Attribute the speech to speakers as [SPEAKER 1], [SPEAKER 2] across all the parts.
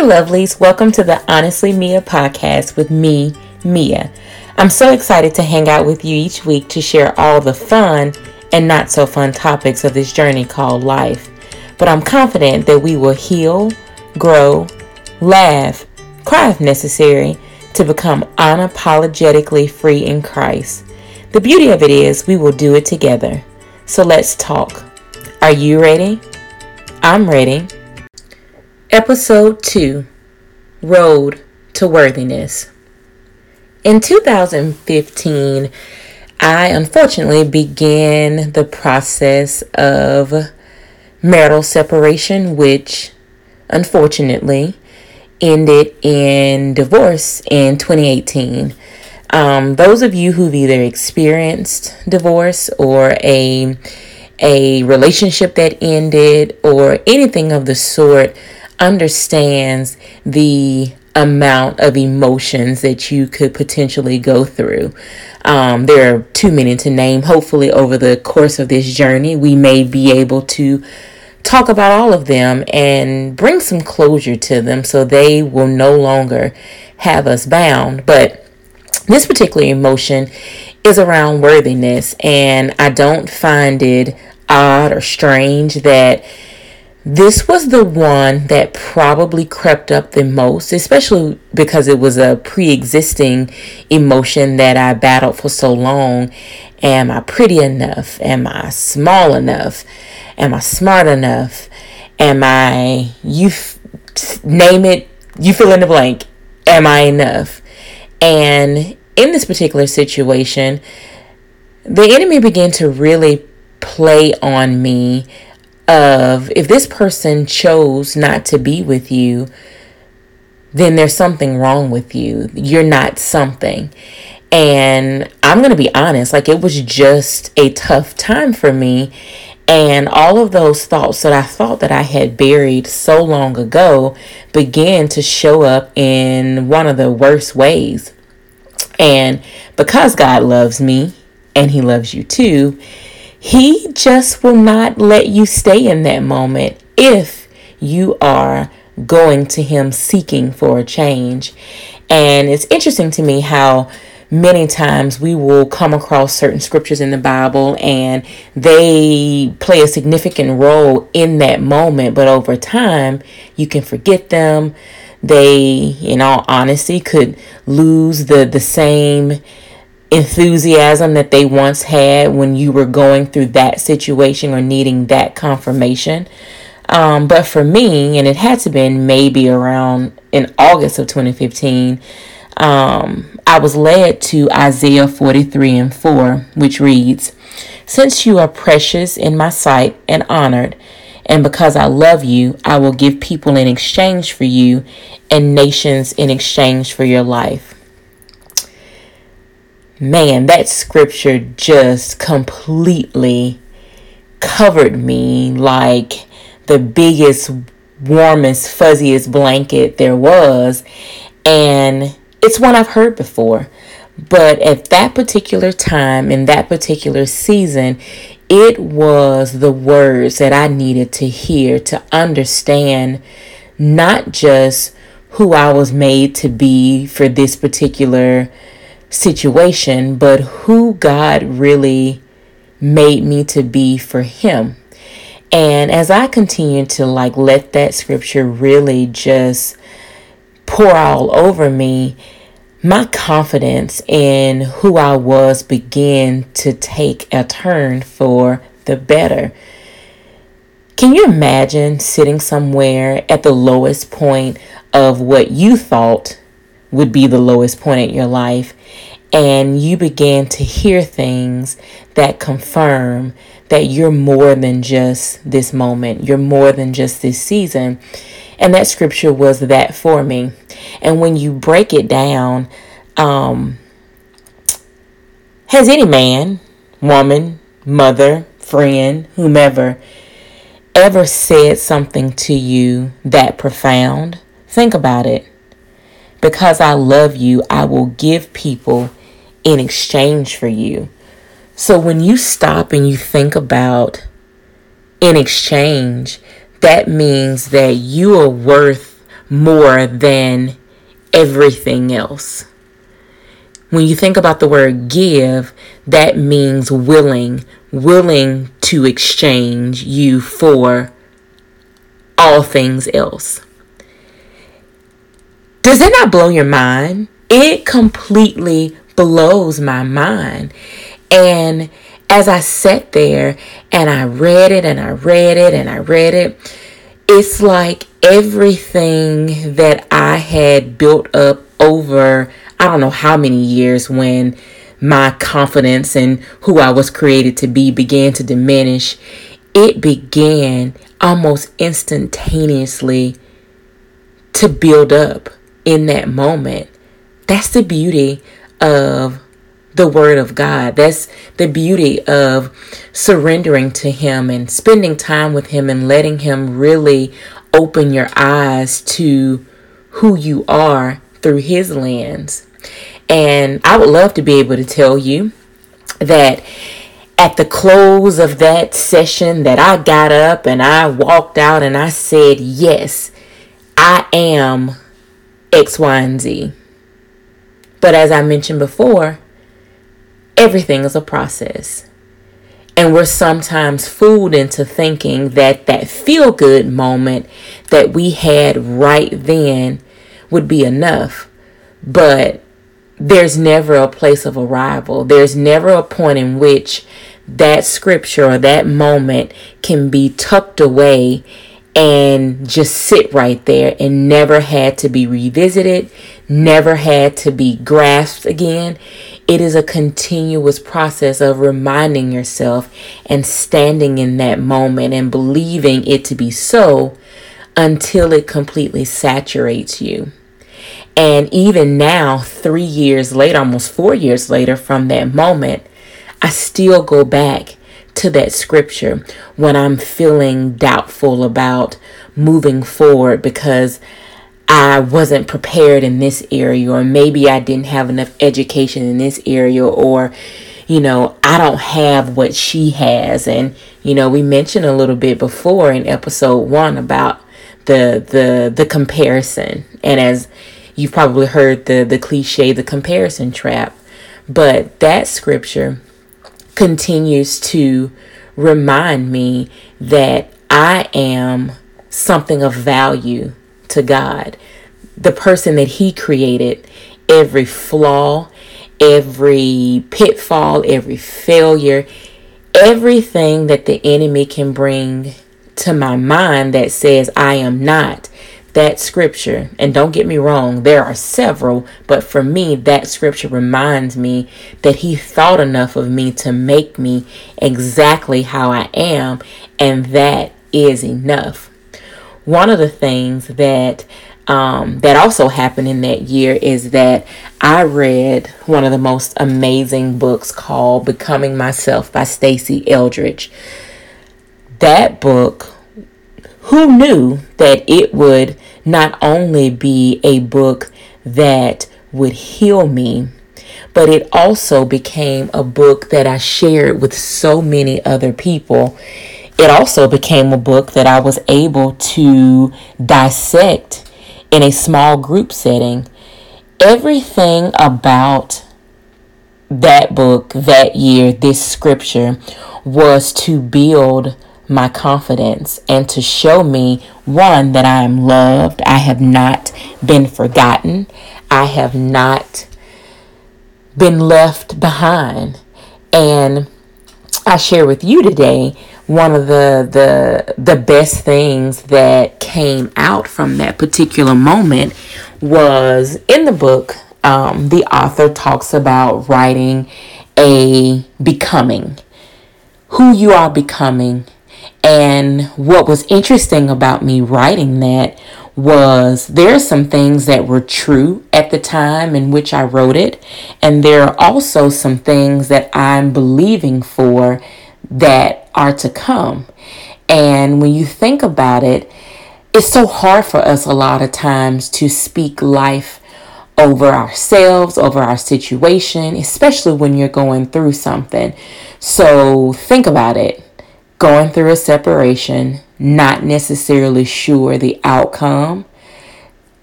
[SPEAKER 1] Hey, lovelies, welcome to the Honestly Mia podcast with me, Mia. I'm so excited to hang out with you each week to share all the fun and not so fun topics of this journey called life. But I'm confident that we will heal, grow, laugh, cry if necessary, to become unapologetically free in Christ. The beauty of it is we will do it together. So let's talk. Are you ready? I'm ready. Episode 2 Road to Worthiness. In 2015, I unfortunately began the process of marital separation, which unfortunately ended in divorce in 2018. Um, those of you who've either experienced divorce or a a relationship that ended or anything of the sort understands the amount of emotions that you could potentially go through. Um, there are too many to name. Hopefully, over the course of this journey, we may be able to talk about all of them and bring some closure to them so they will no longer have us bound. But this particular emotion is around worthiness, and I don't find it odd or strange that this was the one that probably crept up the most, especially because it was a pre existing emotion that I battled for so long. Am I pretty enough? Am I small enough? Am I smart enough? Am I, you f- name it, you fill in the blank. Am I enough? And in this particular situation, the enemy began to really play on me of if this person chose not to be with you, then there's something wrong with you. You're not something. And I'm going to be honest, like it was just a tough time for me. And all of those thoughts that I thought that I had buried so long ago began to show up in one of the worst ways. And because God loves me and He loves you too, he just will not let you stay in that moment if you are going to Him seeking for a change. And it's interesting to me how many times we will come across certain scriptures in the Bible and they play a significant role in that moment, but over time you can forget them. They, in all honesty, could lose the, the same enthusiasm that they once had when you were going through that situation or needing that confirmation. Um, but for me, and it had to been maybe around in August of 2015, um, I was led to Isaiah 43 and 4, which reads, Since you are precious in my sight and honored, and because I love you, I will give people in exchange for you and nations in exchange for your life man, that scripture just completely covered me like the biggest, warmest, fuzziest blanket there was. And it's one I've heard before. But at that particular time, in that particular season, it was the words that I needed to hear to understand not just who I was made to be for this particular situation, but who God really made me to be for Him. And as I continue to like let that scripture really just pour all over me, my confidence in who I was began to take a turn for the better. Can you imagine sitting somewhere at the lowest point of what you thought would be the lowest point in your life and you began to hear things that confirm that you're more than just this moment, you're more than just this season. And that scripture was that for me. And when you break it down, um, has any man, woman, mother, friend, whomever, ever said something to you that profound? Think about it. Because I love you, I will give people in exchange for you. So when you stop and you think about in exchange, that means that you are worth more than everything else. When you think about the word give, that means willing, willing to exchange you for all things else. Does it not blow your mind? It completely blows my mind. And as I sat there and I read it and I read it and I read it, it's like everything that I had built up over I don't know how many years when my confidence in who I was created to be began to diminish, it began almost instantaneously to build up in that moment. That's the beauty of the Word of God. That's the beauty of surrendering to Him and spending time with Him and letting Him really open your eyes to who you are through His lens. And I would love to be able to tell you that at the close of that session that I got up and I walked out and I said, "Yes, I am X, Y, and Z." But as I mentioned before, everything is a process. And we're sometimes fooled into thinking that that feel good moment that we had right then would be enough. But there's never a place of arrival. There's never a point in which that scripture or that moment can be tucked away and just sit right there and never had to be revisited, never had to be grasped again. It is a continuous process of reminding yourself and standing in that moment and believing it to be so until it completely saturates you. And even now, three years later, almost four years later from that moment, I still go back to that scripture when I'm feeling doubtful about moving forward because I wasn't prepared in this area, or maybe I didn't have enough education in this area, or you know, I don't have what she has. And, you know, we mentioned a little bit before in episode one about the the the comparison. And as You've probably heard the, the cliche, the comparison trap. But that scripture continues to remind me that I am something of value to God. The person that He created, every flaw, every pitfall, every failure, everything that the enemy can bring to my mind that says I am not that scripture, and don't get me wrong, there are several, but for me, that scripture reminds me that He thought enough of me to make me exactly how I am, and that is enough. One of the things that um, that also happened in that year is that I read one of the most amazing books called Becoming Myself by Stasi Eldredge. That book who knew that it would not only be a book that would heal me, but it also became a book that I shared with so many other people. It also became a book that I was able to dissect in a small group setting. Everything about that book that year, this scripture, was to build my confidence and to show me one that I am loved, I have not been forgotten, I have not been left behind. And I share with you today one of the the the best things that came out from that particular moment was in the book um, the author talks about writing a becoming who you are becoming and what was interesting about me writing that was there are some things that were true at the time in which I wrote it, and there are also some things that I'm believing for that are to come. And when you think about it, it's so hard for us a lot of times to speak life over ourselves, over our situation, especially when you're going through something. So think about it going through a separation, not necessarily sure the outcome,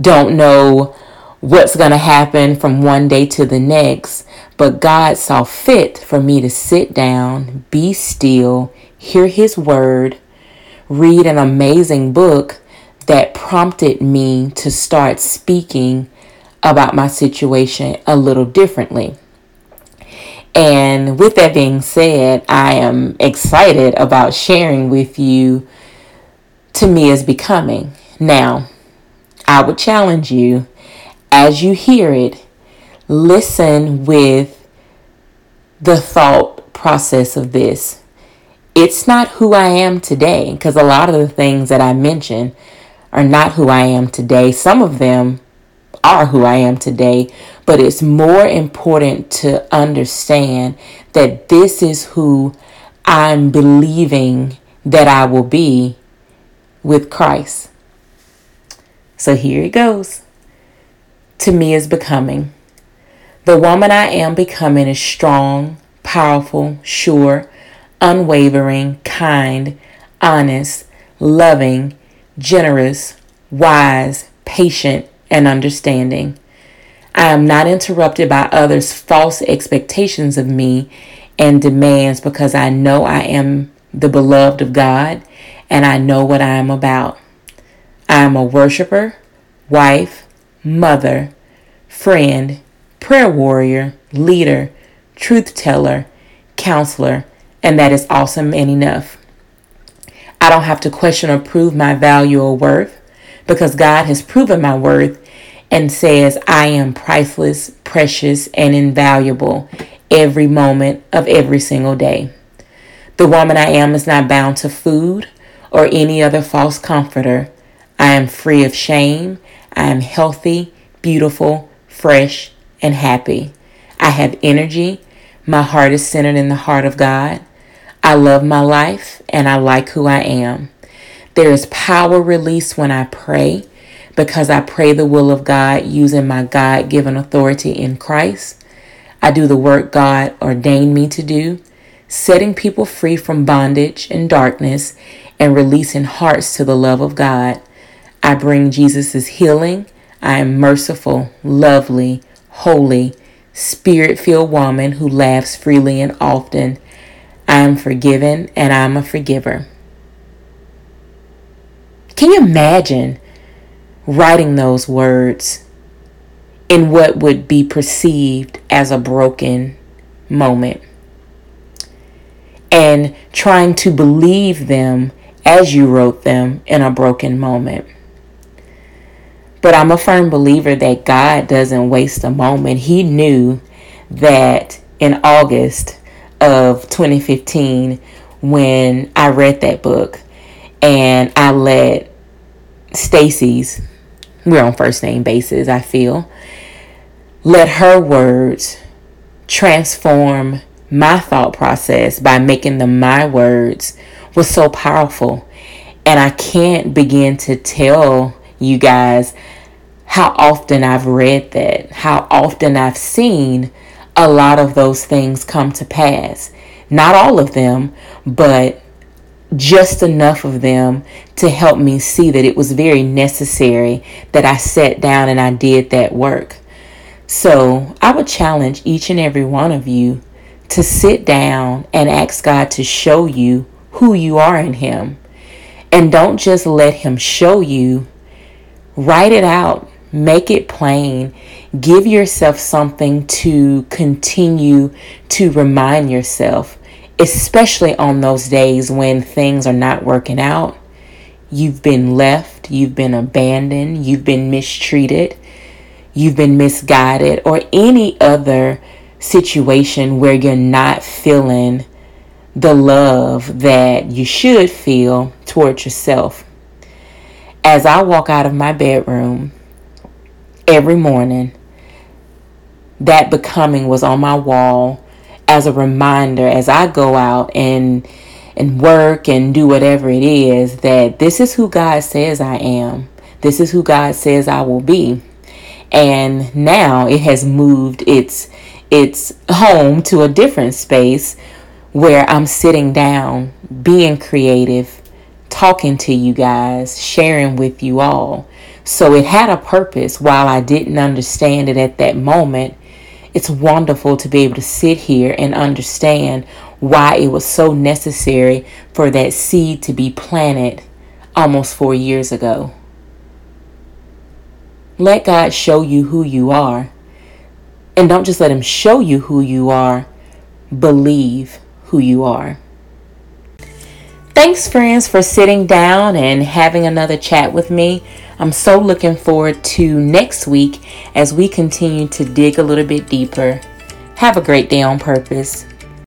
[SPEAKER 1] don't know what's going to happen from one day to the next, but God saw fit for me to sit down, be still, hear His word, read an amazing book that prompted me to start speaking about my situation a little differently. And with that being said, I am excited about sharing with you to me is becoming. Now, I would challenge you as you hear it, listen with the thought process of this. It's not who I am today, because a lot of the things that I mentioned are not who I am today. Some of them are who I am today, but it's more important to understand that this is who I'm believing that I will be with Christ. So here it goes. To me is becoming. The woman I am becoming is strong, powerful, sure, unwavering, kind, honest, loving, generous, wise, patient, and understanding. I am not interrupted by others' false expectations of me and demands because I know I am the beloved of God and I know what I am about. I am a worshiper, wife, mother, friend, prayer warrior, leader, truth teller, counselor, and that is awesome and enough. I don't have to question or prove my value or worth because God has proven my worth and says I am priceless, precious, and invaluable every moment of every single day. The woman I am is not bound to food or any other false comforter. I am free of shame. I am healthy, beautiful, fresh, and happy. I have energy. My heart is centered in the heart of God. I love my life and I like who I am. There is power released when I pray because I pray the will of God using my God given authority in Christ. I do the work God ordained me to do, setting people free from bondage and darkness and releasing hearts to the love of God. I bring Jesus' healing. I am merciful, lovely, holy, spirit filled woman who laughs freely and often. I am forgiven and I am a forgiver. Can you imagine writing those words in what would be perceived as a broken moment and trying to believe them as you wrote them in a broken moment. But I'm a firm believer that God doesn't waste a moment. He knew that in August of 2015, when I read that book and I let Stasi's, we're on first name basis, I feel, let her words transform my thought process by making them my words was so powerful. And I can't begin to tell you guys how often I've read that, how often I've seen a lot of those things come to pass. Not all of them, but just enough of them to help me see that it was very necessary that I sat down and I did that work. So I would challenge each and every one of you to sit down and ask God to show you who you are in Him. And don't just let Him show you, write it out, make it plain, give yourself something to continue to remind yourself especially on those days when things are not working out. You've been left, you've been abandoned, you've been mistreated, you've been misguided, or any other situation where you're not feeling the love that you should feel towards yourself. As I walk out of my bedroom every morning, that becoming was on my wall as a reminder as I go out and and work and do whatever it is that this is who God says I am. This is who God says I will be. And now it has moved its its home to a different space where I'm sitting down, being creative, talking to you guys, sharing with you all. So it had a purpose while I didn't understand it at that moment. It's wonderful to be able to sit here and understand why it was so necessary for that seed to be planted almost four years ago. Let God show you who you are. And don't just let Him show you who you are, believe who you are. Thanks, friends, for sitting down and having another chat with me. I'm so looking forward to next week as we continue to dig a little bit deeper. Have a great day on purpose.